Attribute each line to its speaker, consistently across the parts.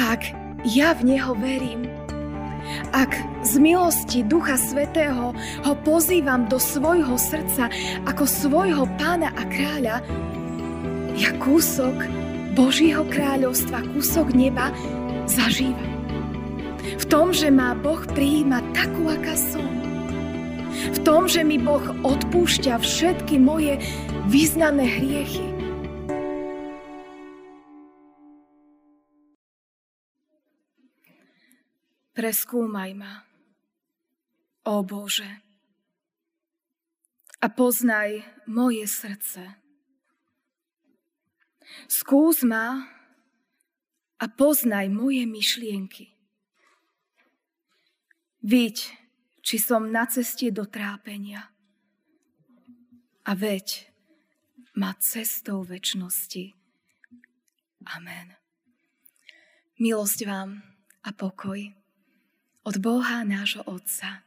Speaker 1: ak ja v Neho verím, ak z milosti Ducha Svetého ho pozývam do svojho srdca ako svojho pána a kráľa, ja kúsok Božího kráľovstva, kúsok neba zažívam. V tom, že má Boh prijíma takú, aká som. V tom, že mi Boh odpúšťa všetky moje vyznané hriechy. Preskúmaj ma, ó Bože, a poznaj moje srdce. Skús ma a poznaj moje myšlienky. Vidť, či som na ceste do trápenia. A veď ma cestou väčšnosti. Amen. Milosť vám a pokoj od Boha nášho Otca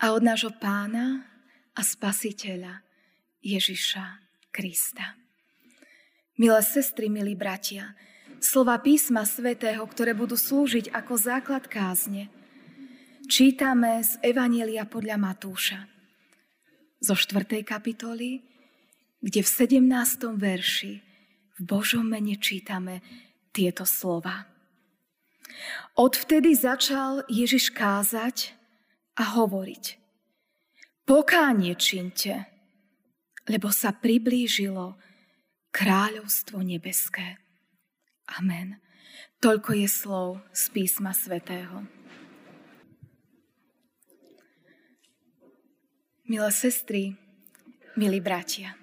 Speaker 1: a od nášho Pána a Spasiteľa Ježiša Krista. Milé sestry, milí bratia, slova písma svätého, ktoré budú slúžiť ako základ kázne, čítame z Evanielia podľa Matúša zo 4. kapitoly, kde v 17. verši v Božom mene čítame tieto slova. Odvtedy začal Ježiš kázať a hovoriť. Pokánie činte, lebo sa priblížilo kráľovstvo nebeské. Amen. Toľko je slov z písma svätého. Milé sestry, milí bratia,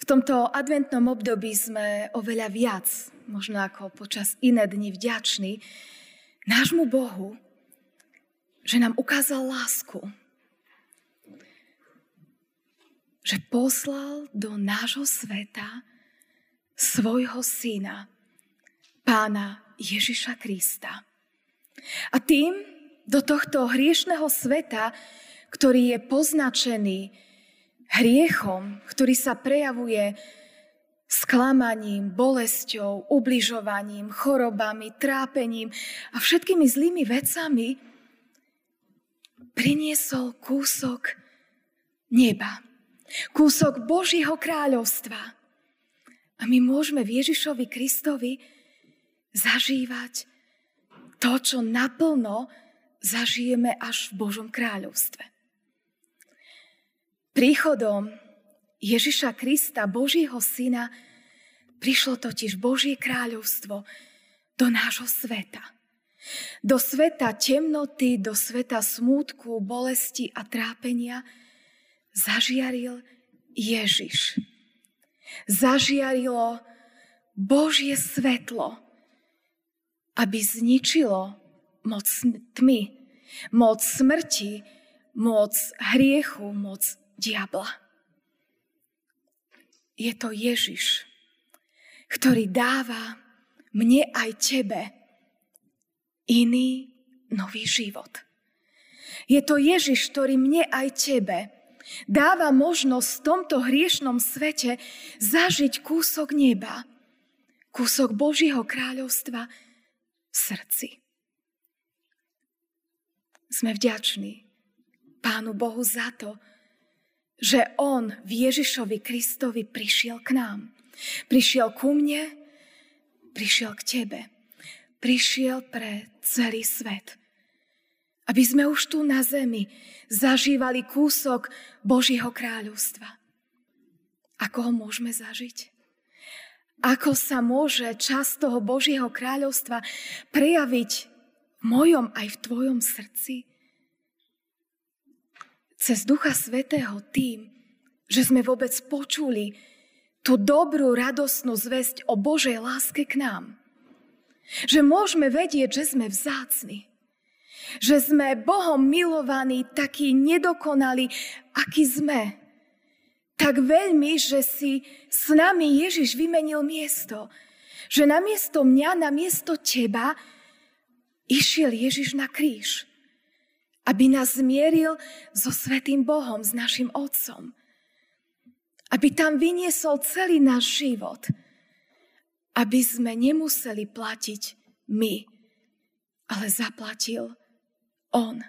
Speaker 1: v tomto adventnom období sme oveľa viac možno ako počas iné dni vďační nášmu Bohu, že nám ukázal lásku. Že poslal do nášho sveta svojho syna, pána Ježiša Krista. A tým do tohto hriešného sveta, ktorý je poznačený hriechom, ktorý sa prejavuje sklamaním, bolesťou, ubližovaním, chorobami, trápením a všetkými zlými vecami, priniesol kúsok neba, kúsok Božieho kráľovstva. A my môžeme v Ježišovi Kristovi zažívať to, čo naplno zažijeme až v Božom kráľovstve. Príchodom Ježiša Krista, Božieho Syna, prišlo totiž Božie kráľovstvo do nášho sveta. Do sveta temnoty, do sveta smútku, bolesti a trápenia zažiaril Ježiš. Zažiarilo Božie svetlo, aby zničilo moc tmy, moc smrti, moc hriechu, moc diabla je to Ježiš, ktorý dáva mne aj tebe iný nový život. Je to Ježiš, ktorý mne aj tebe dáva možnosť v tomto hriešnom svete zažiť kúsok neba, kúsok Božieho kráľovstva v srdci. Sme vďační Pánu Bohu za to, že On v Ježišovi Kristovi prišiel k nám. Prišiel ku mne, prišiel k tebe. Prišiel pre celý svet. Aby sme už tu na zemi zažívali kúsok Božieho kráľovstva. Ako ho môžeme zažiť? Ako sa môže čas toho Božieho kráľovstva prejaviť v mojom aj v tvojom srdci? Cez Ducha Svetého tým, že sme vôbec počuli tú dobrú, radosnú zväzť o Božej láske k nám. Že môžeme vedieť, že sme vzácni. Že sme Bohom milovaní, takí nedokonali, aký sme. Tak veľmi, že si s nami Ježiš vymenil miesto. Že namiesto mňa, namiesto teba išiel Ježiš na kríž aby nás zmieril so Svetým Bohom, s našim Otcom. Aby tam vyniesol celý náš život. Aby sme nemuseli platiť my, ale zaplatil On.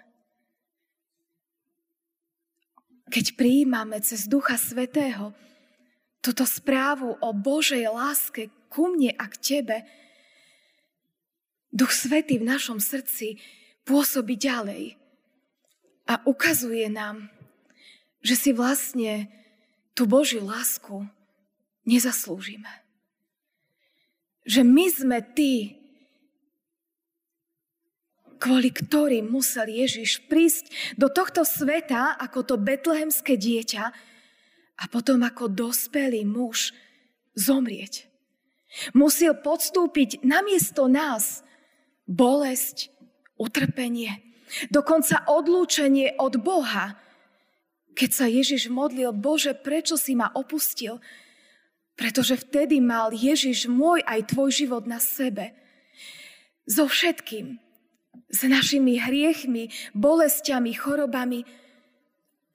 Speaker 1: Keď prijímame cez Ducha Svetého túto správu o Božej láske ku mne a k Tebe, Duch Svetý v našom srdci pôsobí ďalej a ukazuje nám, že si vlastne tú Božiu lásku nezaslúžime. Že my sme tí, kvôli ktorým musel Ježiš prísť do tohto sveta ako to betlehemské dieťa a potom ako dospelý muž zomrieť. Musil podstúpiť namiesto nás bolesť, utrpenie, dokonca odlúčenie od Boha. Keď sa Ježiš modlil, Bože, prečo si ma opustil? Pretože vtedy mal Ježiš môj aj tvoj život na sebe. So všetkým. S našimi hriechmi, bolestiami, chorobami.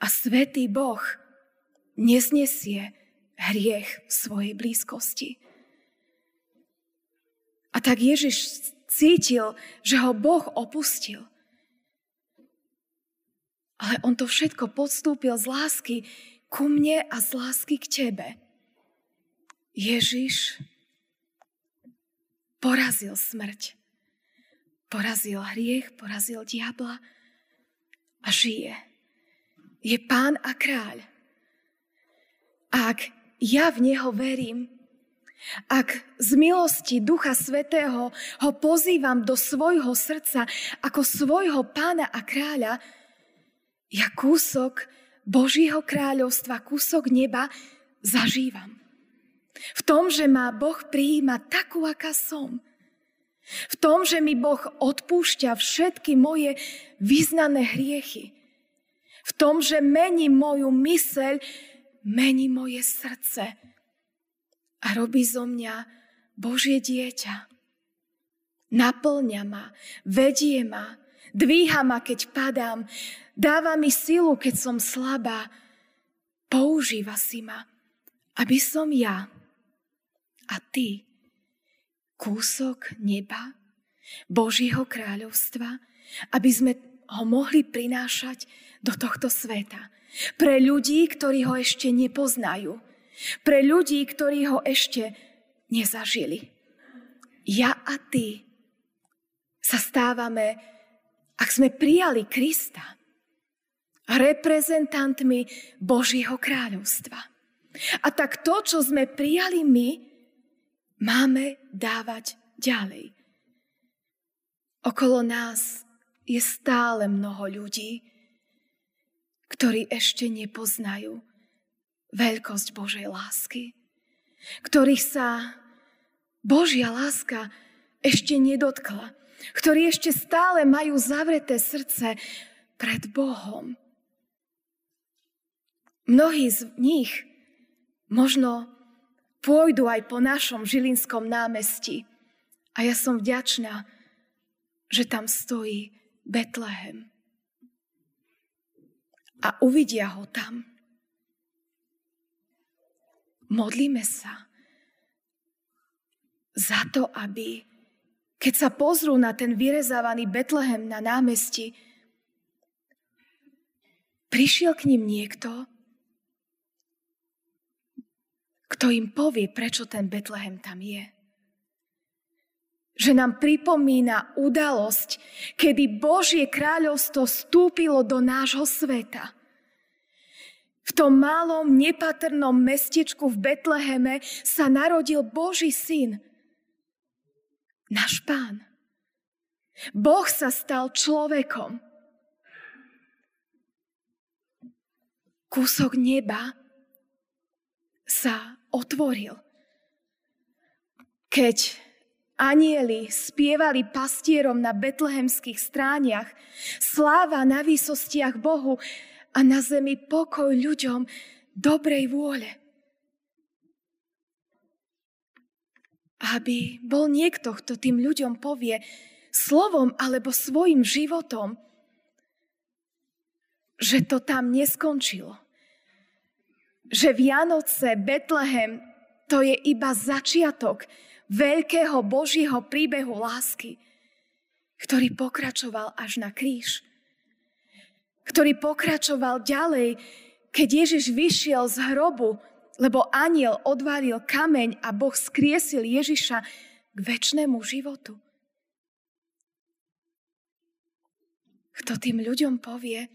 Speaker 1: A svetý Boh neznesie hriech v svojej blízkosti. A tak Ježiš cítil, že ho Boh opustil. Ale on to všetko podstúpil z lásky ku mne a z lásky k tebe. Ježiš porazil smrť. Porazil hriech, porazil diabla a žije. Je pán a kráľ. Ak ja v Neho verím, ak z milosti Ducha Svetého ho pozývam do svojho srdca ako svojho pána a kráľa, ja kúsok Božího kráľovstva, kúsok neba zažívam. V tom, že ma Boh prijíma takú, aká som. V tom, že mi Boh odpúšťa všetky moje vyznané hriechy. V tom, že mení moju myseľ, mení moje srdce a robí zo mňa Božie dieťa. Naplňa ma, vedie ma, dvíha ma, keď padám, dáva mi silu, keď som slabá, používa si ma, aby som ja a ty kúsok neba, Božího kráľovstva, aby sme ho mohli prinášať do tohto sveta. Pre ľudí, ktorí ho ešte nepoznajú. Pre ľudí, ktorí ho ešte nezažili. Ja a ty sa stávame, ak sme prijali Krista, reprezentantmi Božího kráľovstva. A tak to, čo sme prijali my, máme dávať ďalej. Okolo nás je stále mnoho ľudí, ktorí ešte nepoznajú veľkosť Božej lásky, ktorých sa Božia láska ešte nedotkla, ktorí ešte stále majú zavreté srdce pred Bohom. Mnohí z nich možno pôjdu aj po našom Žilinskom námestí. A ja som vďačná, že tam stojí Betlehem. A uvidia ho tam. Modlíme sa za to, aby keď sa pozrú na ten vyrezávaný Betlehem na námestí, prišiel k ním niekto, kto im povie, prečo ten Betlehem tam je. Že nám pripomína udalosť, kedy Božie kráľovstvo stúpilo do nášho sveta. V tom malom, nepatrnom mestečku v Betleheme sa narodil Boží syn, náš pán. Boh sa stal človekom. Kúsok neba sa otvoril. Keď anieli spievali pastierom na betlehemských strániach, sláva na výsostiach Bohu a na zemi pokoj ľuďom dobrej vôle. Aby bol niekto, kto tým ľuďom povie slovom alebo svojim životom, že to tam neskončilo že Vianoce, Betlehem, to je iba začiatok veľkého Božieho príbehu lásky, ktorý pokračoval až na kríž. Ktorý pokračoval ďalej, keď Ježiš vyšiel z hrobu, lebo aniel odvalil kameň a Boh skriesil Ježiša k väčšnému životu. Kto tým ľuďom povie,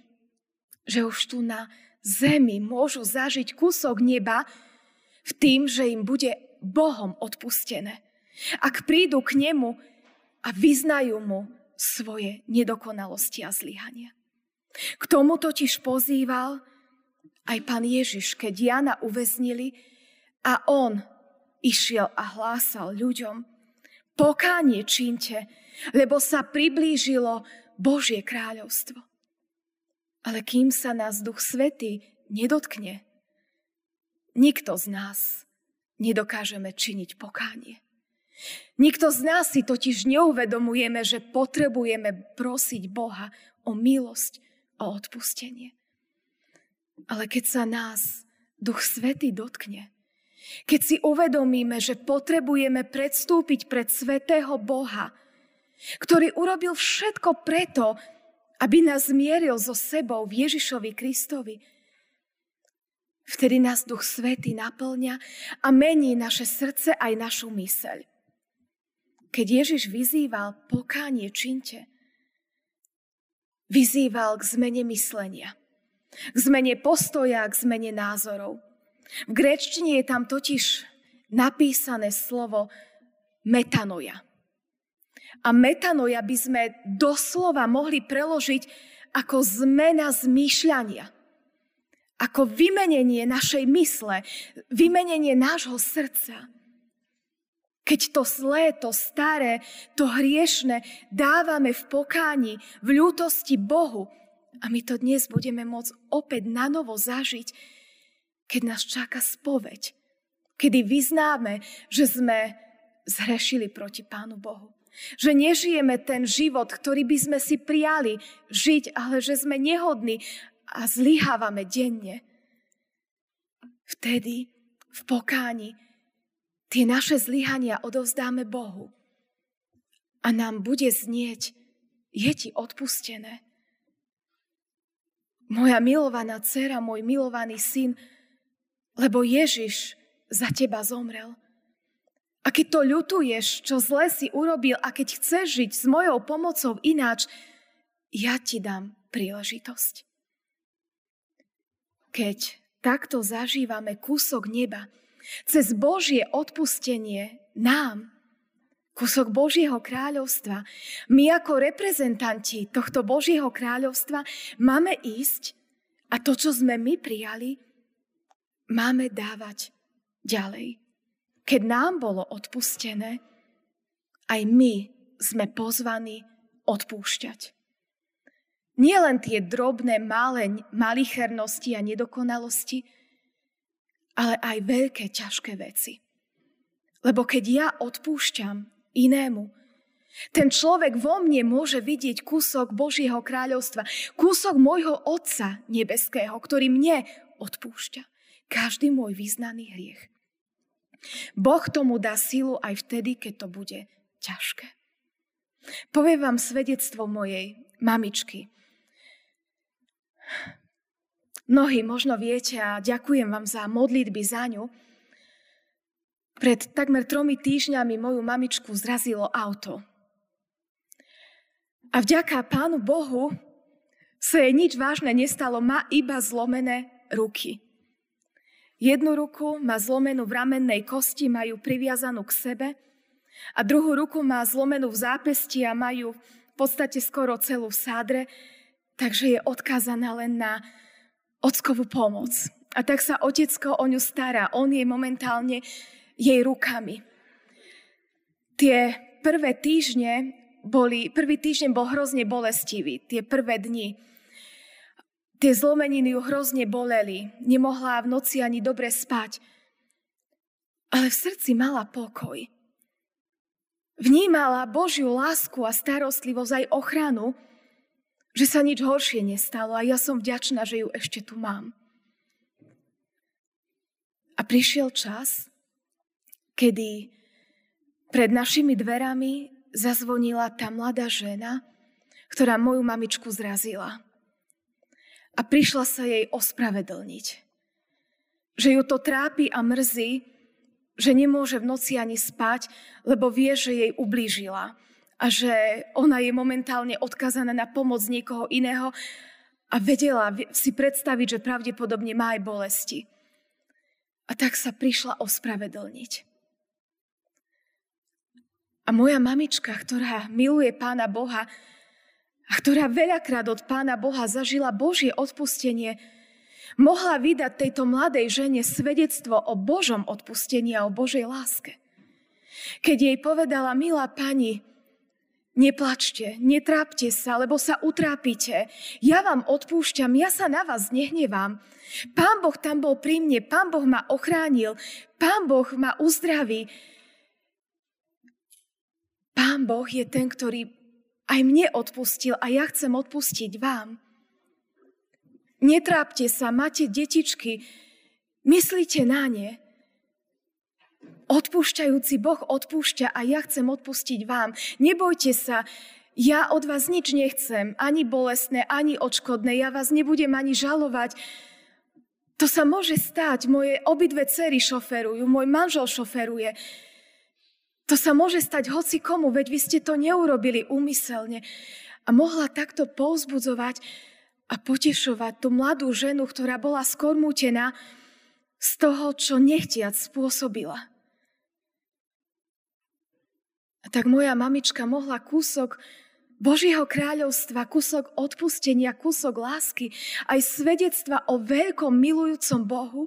Speaker 1: že už tu na zemi môžu zažiť kúsok neba v tým, že im bude Bohom odpustené. Ak prídu k nemu a vyznajú mu svoje nedokonalosti a zlyhania. K tomu totiž pozýval aj pán Ježiš, keď Jana uväznili a on išiel a hlásal ľuďom, pokánie čínte, lebo sa priblížilo Božie kráľovstvo. Ale kým sa nás Duch Svetý nedotkne, nikto z nás nedokážeme činiť pokánie. Nikto z nás si totiž neuvedomujeme, že potrebujeme prosiť Boha o milosť, o odpustenie. Ale keď sa nás Duch Svetý dotkne, keď si uvedomíme, že potrebujeme predstúpiť pred Svetého Boha, ktorý urobil všetko preto, aby nás zmieril so sebou v Ježišovi Kristovi. Vtedy nás Duch Svety naplňa a mení naše srdce aj našu myseľ. Keď Ježiš vyzýval pokánie činte, vyzýval k zmene myslenia, k zmene postoja, k zmene názorov. V gréčtine je tam totiž napísané slovo metanoja. A metanoja by sme doslova mohli preložiť ako zmena zmýšľania. Ako vymenenie našej mysle, vymenenie nášho srdca. Keď to zlé, to staré, to hriešne dávame v pokáni, v ľútosti Bohu, a my to dnes budeme môcť opäť na novo zažiť, keď nás čaká spoveď, kedy vyznáme, že sme zhrešili proti Pánu Bohu. Že nežijeme ten život, ktorý by sme si prijali žiť, ale že sme nehodní a zlyhávame denne. Vtedy v pokáni tie naše zlyhania odovzdáme Bohu. A nám bude znieť, je ti odpustené. Moja milovaná dcera, môj milovaný syn, lebo Ježiš za teba zomrel. A keď to ľutuješ, čo zle si urobil a keď chceš žiť s mojou pomocou ináč, ja ti dám príležitosť. Keď takto zažívame kúsok neba, cez Božie odpustenie nám, kúsok Božieho kráľovstva, my ako reprezentanti tohto Božieho kráľovstva máme ísť a to, čo sme my prijali, máme dávať ďalej. Keď nám bolo odpustené, aj my sme pozvaní odpúšťať. Nie len tie drobné, malé malichernosti a nedokonalosti, ale aj veľké, ťažké veci. Lebo keď ja odpúšťam inému, ten človek vo mne môže vidieť kúsok Božieho kráľovstva, kúsok môjho Otca nebeského, ktorý mne odpúšťa každý môj vyznaný hriech. Boh tomu dá silu aj vtedy, keď to bude ťažké. Poviem vám svedectvo mojej mamičky. Mnohí možno viete a ďakujem vám za modlitby za ňu. Pred takmer tromi týždňami moju mamičku zrazilo auto. A vďaka Pánu Bohu sa jej nič vážne nestalo, má iba zlomené ruky. Jednu ruku má zlomenú v ramennej kosti, majú priviazanú k sebe a druhú ruku má zlomenú v zápesti a majú v podstate skoro celú v sádre, takže je odkázaná len na ockovú pomoc. A tak sa otecko o ňu stará. On je momentálne jej rukami. Tie prvé týždne boli, prvý týždeň bol hrozne bolestivý, tie prvé dni. Tie zlomeniny ju hrozne boleli. Nemohla v noci ani dobre spať. Ale v srdci mala pokoj. Vnímala Božiu lásku a starostlivosť aj ochranu, že sa nič horšie nestalo a ja som vďačná, že ju ešte tu mám. A prišiel čas, kedy pred našimi dverami zazvonila tá mladá žena, ktorá moju mamičku zrazila. A prišla sa jej ospravedlniť. Že ju to trápi a mrzí, že nemôže v noci ani spať, lebo vie, že jej ublížila a že ona je momentálne odkazaná na pomoc niekoho iného a vedela si predstaviť, že pravdepodobne má aj bolesti. A tak sa prišla ospravedlniť. A moja mamička, ktorá miluje Pána Boha a ktorá veľakrát od Pána Boha zažila Božie odpustenie, mohla vydať tejto mladej žene svedectvo o Božom odpustení a o Božej láske. Keď jej povedala, milá pani, Neplačte, netrápte sa, lebo sa utrápite. Ja vám odpúšťam, ja sa na vás nehnevám. Pán Boh tam bol pri mne, Pán Boh ma ochránil, Pán Boh ma uzdraví. Pán Boh je ten, ktorý aj mne odpustil a ja chcem odpustiť vám. Netrápte sa, máte detičky, myslíte na ne. Odpúšťajúci Boh odpúšťa a ja chcem odpustiť vám. Nebojte sa, ja od vás nič nechcem, ani bolestné, ani odškodné, ja vás nebudem ani žalovať. To sa môže stať, moje obidve cery šoferujú, môj manžel šoferuje. To sa môže stať hoci komu, veď vy ste to neurobili úmyselne. A mohla takto povzbudzovať a potešovať tú mladú ženu, ktorá bola skormútená z toho, čo nechtiac spôsobila. A tak moja mamička mohla kúsok Božieho kráľovstva, kúsok odpustenia, kúsok lásky, aj svedectva o veľkom milujúcom Bohu,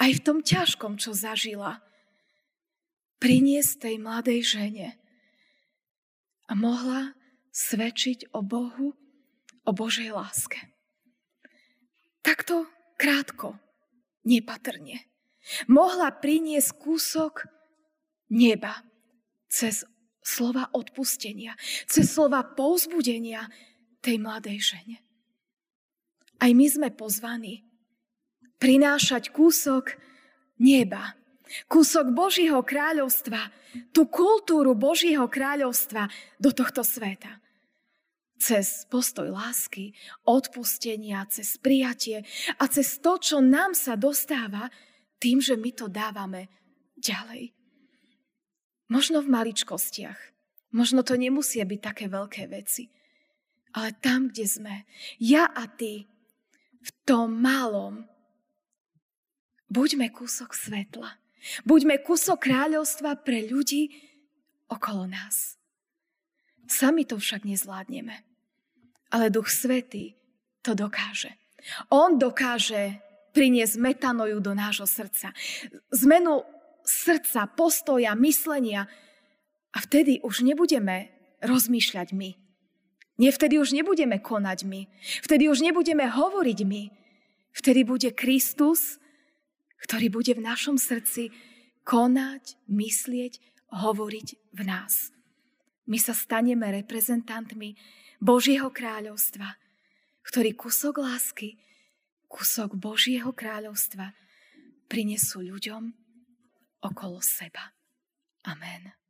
Speaker 1: aj v tom ťažkom, čo zažila priniesť tej mladej žene a mohla svedčiť o Bohu, o Božej láske. Takto krátko, nepatrne. Mohla priniesť kúsok neba cez slova odpustenia, cez slova povzbudenia tej mladej žene. Aj my sme pozvaní prinášať kúsok neba kúsok Božieho kráľovstva, tú kultúru Božieho kráľovstva do tohto sveta. Cez postoj lásky, odpustenia, cez prijatie a cez to, čo nám sa dostáva tým, že my to dávame ďalej. Možno v maličkostiach. Možno to nemusia byť také veľké veci. Ale tam, kde sme, ja a ty, v tom malom, buďme kúsok svetla. Buďme kusok kráľovstva pre ľudí okolo nás. Sami to však nezvládneme. Ale Duch Svetý to dokáže. On dokáže priniesť metanoju do nášho srdca. Zmenu srdca, postoja, myslenia. A vtedy už nebudeme rozmýšľať my. Nie, vtedy už nebudeme konať my. Vtedy už nebudeme hovoriť my. Vtedy bude Kristus, ktorý bude v našom srdci konať, myslieť, hovoriť v nás. My sa staneme reprezentantmi Božieho kráľovstva, ktorý kusok lásky, kusok Božieho kráľovstva prinesú ľuďom okolo seba. Amen.